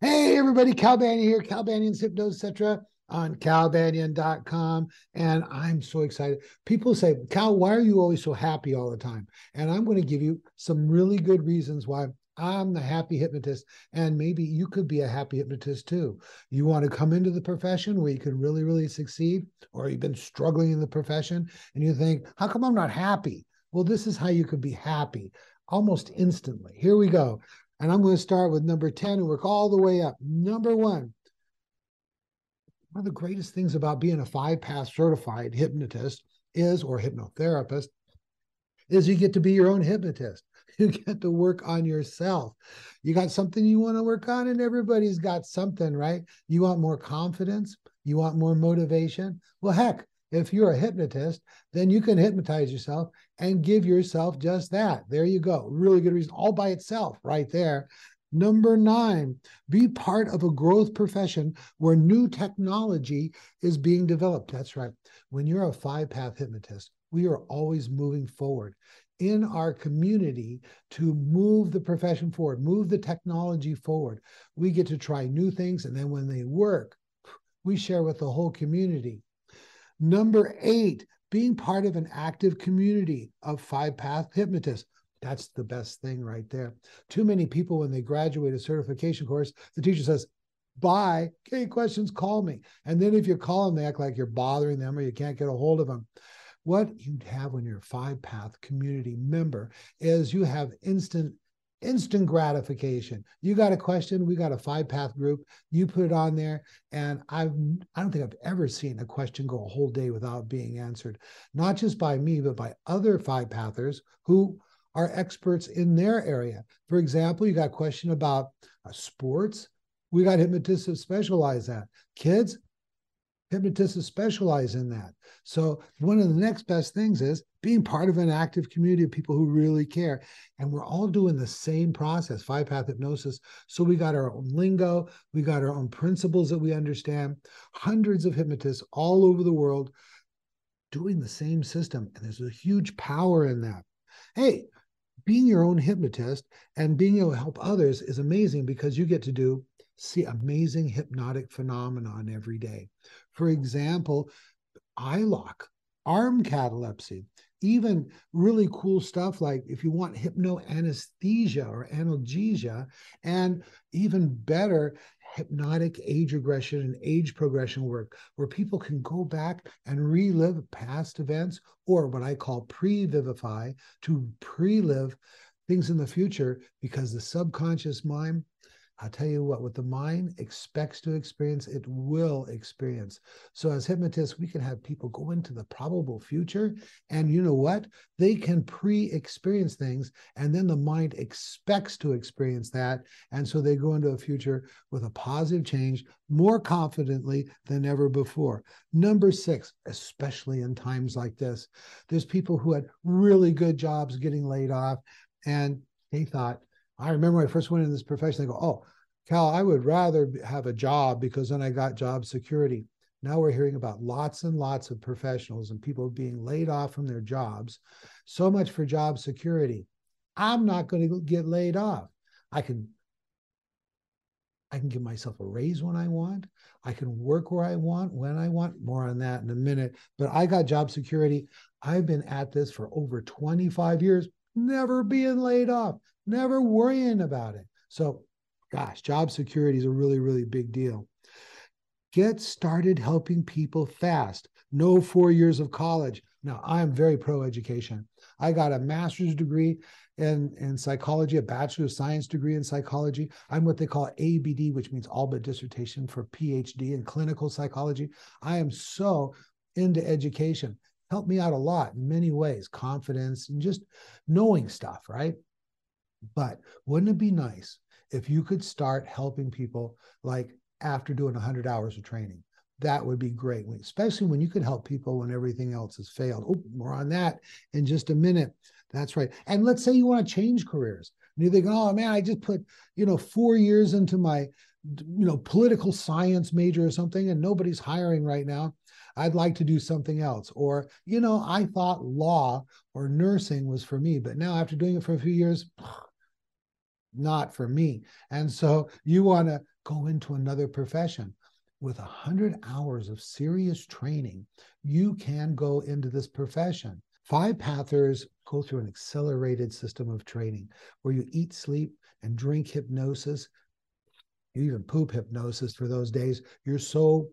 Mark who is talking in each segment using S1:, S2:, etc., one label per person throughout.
S1: Hey, everybody, Cal Banyan here, Cal Banyan's Hypnosis, etc. on calbanyan.com. And I'm so excited. People say, Cal, why are you always so happy all the time? And I'm going to give you some really good reasons why I'm the happy hypnotist. And maybe you could be a happy hypnotist too. You want to come into the profession where you can really, really succeed, or you've been struggling in the profession and you think, how come I'm not happy? Well, this is how you could be happy almost instantly. Here we go. And I'm going to start with number 10 and work all the way up. Number one, one of the greatest things about being a five path certified hypnotist is, or hypnotherapist, is you get to be your own hypnotist. You get to work on yourself. You got something you want to work on, and everybody's got something, right? You want more confidence, you want more motivation. Well, heck, if you're a hypnotist, then you can hypnotize yourself and give yourself just that. There you go. Really good reason, all by itself, right there. Number nine, be part of a growth profession where new technology is being developed. That's right. When you're a five path hypnotist, we are always moving forward in our community to move the profession forward, move the technology forward. We get to try new things. And then when they work, we share with the whole community. Number eight, being part of an active community of five path hypnotists. That's the best thing right there. Too many people, when they graduate a certification course, the teacher says, Bye. Okay, questions, call me. And then if you call them, they act like you're bothering them or you can't get a hold of them. What you'd have when you're a five path community member is you have instant instant gratification. You got a question, we got a five path group, you put it on there and I've I don't think I've ever seen a question go a whole day without being answered, not just by me but by other five pathers who are experts in their area. For example, you got a question about uh, sports, we got hypnotists who specialize that. Kids, hypnotists specialize in that. So one of the next best things is being part of an active community of people who really care. And we're all doing the same process, five path hypnosis. So we got our own lingo, we got our own principles that we understand. Hundreds of hypnotists all over the world doing the same system. And there's a huge power in that. Hey, being your own hypnotist and being able to help others is amazing because you get to do see amazing hypnotic phenomenon every day. For example, eye lock, arm catalepsy, even really cool stuff like if you want hypnoanesthesia or analgesia, and even better, hypnotic age regression and age progression work, where people can go back and relive past events, or what I call pre vivify, to pre live things in the future, because the subconscious mind I'll tell you what, what the mind expects to experience, it will experience. So, as hypnotists, we can have people go into the probable future, and you know what? They can pre experience things, and then the mind expects to experience that. And so they go into a future with a positive change more confidently than ever before. Number six, especially in times like this, there's people who had really good jobs getting laid off, and they thought, I remember when I first went in this profession, they go, Oh, Cal, I would rather have a job because then I got job security. Now we're hearing about lots and lots of professionals and people being laid off from their jobs. So much for job security. I'm not going to get laid off. I can I can give myself a raise when I want. I can work where I want, when I want. More on that in a minute. But I got job security. I've been at this for over 25 years, never being laid off, never worrying about it. So, gosh, job security is a really, really big deal. Get started helping people fast. No four years of college. Now, I am very pro education. I got a master's degree in, in psychology, a bachelor of science degree in psychology. I'm what they call ABD, which means all but dissertation for PhD in clinical psychology. I am so into education. Helped me out a lot in many ways, confidence and just knowing stuff, right? But wouldn't it be nice if you could start helping people like after doing 100 hours of training? That would be great, especially when you can help people when everything else has failed. Oh, we're on that in just a minute. That's right. And let's say you want to change careers. And you think, oh man, I just put, you know, four years into my, you know, political science major or something, and nobody's hiring right now. I'd like to do something else. Or, you know, I thought law or nursing was for me, but now after doing it for a few years, not for me. And so you want to go into another profession. With 100 hours of serious training, you can go into this profession. Five pathers go through an accelerated system of training where you eat, sleep, and drink hypnosis. You even poop hypnosis for those days. You're so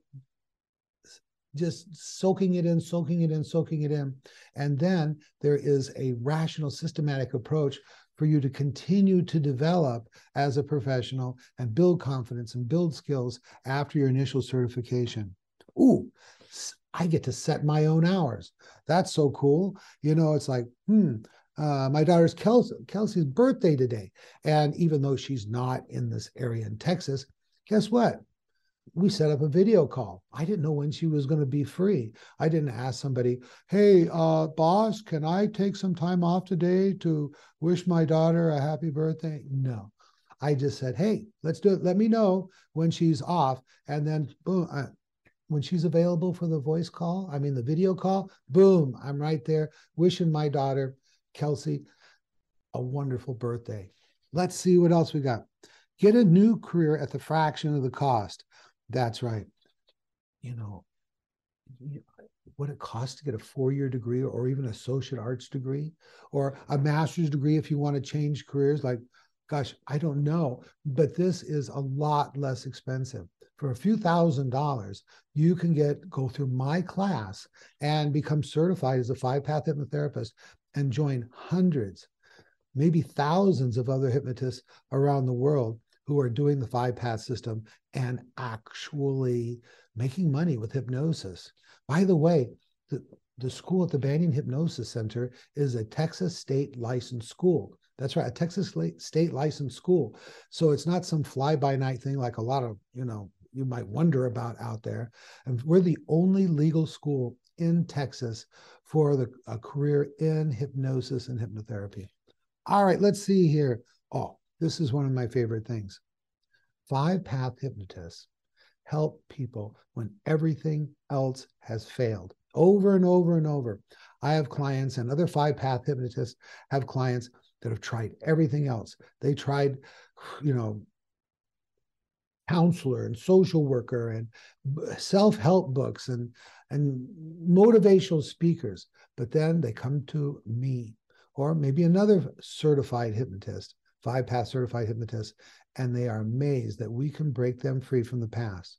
S1: just soaking it in, soaking it in, soaking it in. And then there is a rational, systematic approach for you to continue to develop as a professional and build confidence and build skills after your initial certification. Ooh, I get to set my own hours. That's so cool. You know, it's like, hmm, uh, my daughter's Kelsey, Kelsey's birthday today. And even though she's not in this area in Texas, guess what? We set up a video call. I didn't know when she was going to be free. I didn't ask somebody, hey, uh, boss, can I take some time off today to wish my daughter a happy birthday? No. I just said, hey, let's do it. Let me know when she's off. And then, boom, I, when she's available for the voice call, I mean, the video call, boom, I'm right there wishing my daughter, Kelsey, a wonderful birthday. Let's see what else we got. Get a new career at the fraction of the cost. That's right. You know, what it costs to get a four-year degree or even associate arts degree or a master's degree if you want to change careers like gosh i don't know but this is a lot less expensive for a few thousand dollars you can get go through my class and become certified as a five path hypnotherapist and join hundreds maybe thousands of other hypnotists around the world who are doing the five path system and actually making money with hypnosis. By the way, the, the school at the Banyan Hypnosis Center is a Texas state licensed school. That's right, a Texas state licensed school. So it's not some fly by night thing like a lot of, you know, you might wonder about out there. And we're the only legal school in Texas for the a career in hypnosis and hypnotherapy. All right, let's see here. Oh, this is one of my favorite things. Five path hypnotists help people when everything else has failed over and over and over. I have clients and other five path hypnotists have clients that have tried everything else. They tried, you know, counselor and social worker and self-help books and and motivational speakers but then they come to me or maybe another certified hypnotist five path certified hypnotists, and they are amazed that we can break them free from the past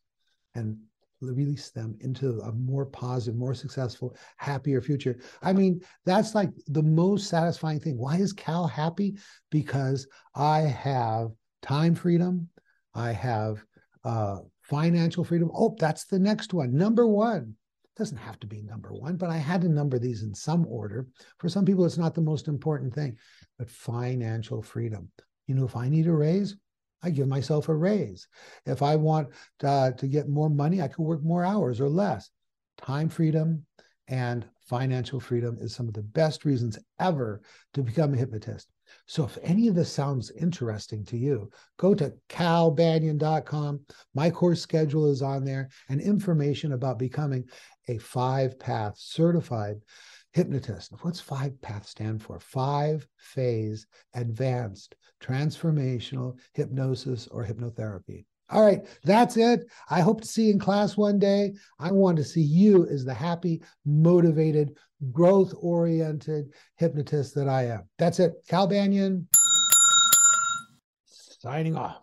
S1: and release them into a more positive, more successful, happier future. I mean, that's like the most satisfying thing. Why is Cal happy? Because I have time freedom, I have uh, financial freedom. Oh, that's the next one. Number one. Doesn't have to be number one, but I had to number these in some order. For some people, it's not the most important thing but financial freedom. You know, if I need a raise, I give myself a raise. If I want uh, to get more money, I could work more hours or less. Time freedom and financial freedom is some of the best reasons ever to become a hypnotist. So if any of this sounds interesting to you, go to calbanyan.com. My course schedule is on there and information about becoming a five path certified hypnotist. What's five path stand for? Five phase advanced transformational hypnosis or hypnotherapy. All right, that's it. I hope to see you in class one day. I want to see you as the happy, motivated, growth oriented hypnotist that I am. That's it. Cal Banyan signing off.